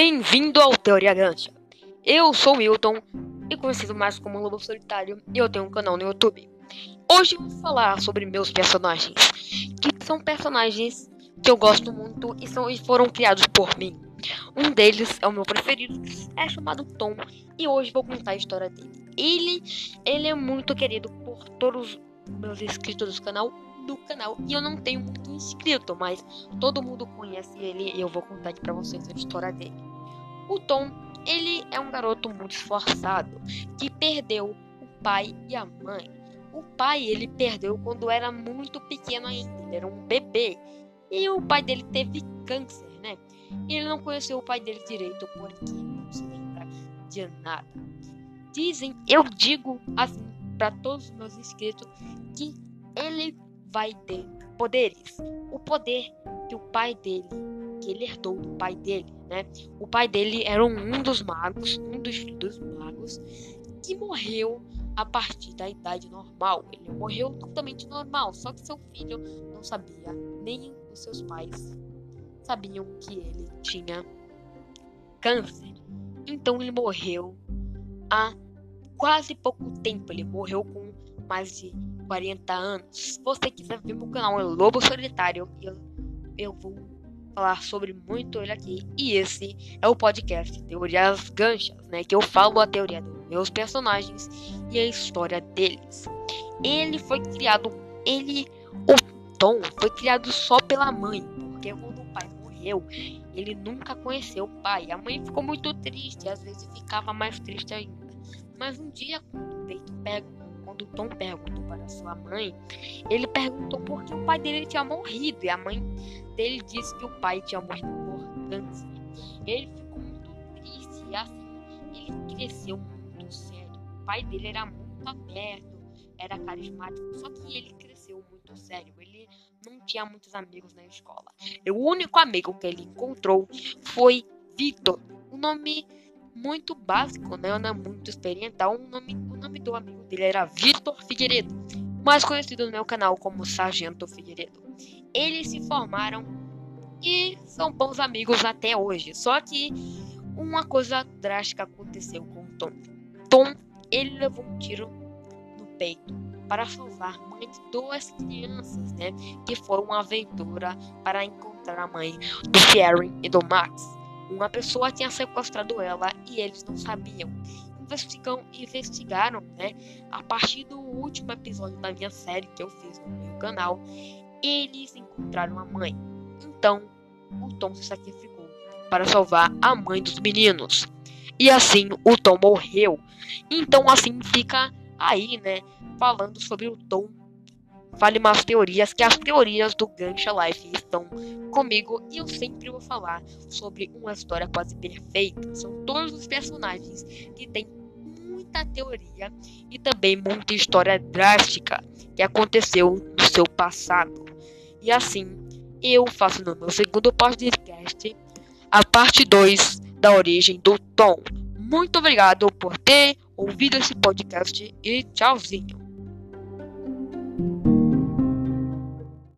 Bem-vindo ao Teoria Gancha. Eu sou o Wilton e conhecido mais como Lobo Solitário e eu tenho um canal no YouTube. Hoje vou falar sobre meus personagens, que são personagens que eu gosto muito e, são, e foram criados por mim. Um deles é o meu preferido, é chamado Tom, e hoje vou contar a história dele. Ele, ele é muito querido por todos os meus inscritos do canal, do canal, e eu não tenho muito inscrito, mas todo mundo conhece ele e eu vou contar aqui pra vocês a história dele. O Tom, ele é um garoto muito esforçado, que perdeu o pai e a mãe. O pai ele perdeu quando era muito pequeno ainda, ele era um bebê. E o pai dele teve câncer, né? E ele não conheceu o pai dele direito porque não se lembra de nada. Dizem, eu digo assim para todos os meus inscritos que ele vai ter poderes. O poder que o pai dele, que ele herdou do pai dele, né? O pai dele era um dos magos, um dos filhos dos magos, que morreu a partir da idade normal. Ele morreu totalmente normal, só que seu filho não sabia, nem os seus pais sabiam que ele tinha câncer. Então ele morreu há quase pouco tempo. Ele morreu com mais de 40 anos. Se você quiser ver meu canal, é Lobo Solitário. Eu, eu vou falar sobre muito ele aqui. E esse é o podcast Teorias Ganchas, né? Que eu falo a teoria dos meus personagens e a história deles. Ele foi criado. Ele. O Tom foi criado só pela mãe. Porque quando o pai morreu, ele nunca conheceu o pai. A mãe ficou muito triste. Às vezes ficava mais triste ainda. Mas um dia, quando o peito pega quando Tom perguntou para sua mãe, ele perguntou por que o pai dele tinha morrido. E a mãe dele disse que o pai tinha morrido por câncer. Ele ficou muito triste e assim ele cresceu muito sério. O pai dele era muito aberto, era carismático, só que ele cresceu muito sério. Ele não tinha muitos amigos na escola. E o único amigo que ele encontrou foi Vitor. O nome muito básico, né? Não é muito experimental. O nome, o nome do amigo dele era Vitor Figueiredo, mais conhecido no meu canal como Sargento Figueiredo. Eles se formaram e são bons amigos até hoje. Só que uma coisa drástica aconteceu com Tom. Tom, ele levou um tiro no peito para salvar a mãe de duas crianças, né? Que foram uma aventura para encontrar a mãe do Karen e do Max. Uma pessoa tinha sequestrado ela e eles não sabiam. Investigam, investigaram, né? A partir do último episódio da minha série que eu fiz no meu canal, eles encontraram a mãe. Então, o Tom se sacrificou para salvar a mãe dos meninos. E assim o Tom morreu. Então assim fica aí, né? Falando sobre o Tom fale mais teorias, que as teorias do Gansha Life estão comigo e eu sempre vou falar sobre uma história quase perfeita. São todos os personagens que têm muita teoria e também muita história drástica que aconteceu no seu passado. E assim, eu faço no meu segundo podcast a parte 2 da origem do Tom. Muito obrigado por ter ouvido esse podcast e tchauzinho.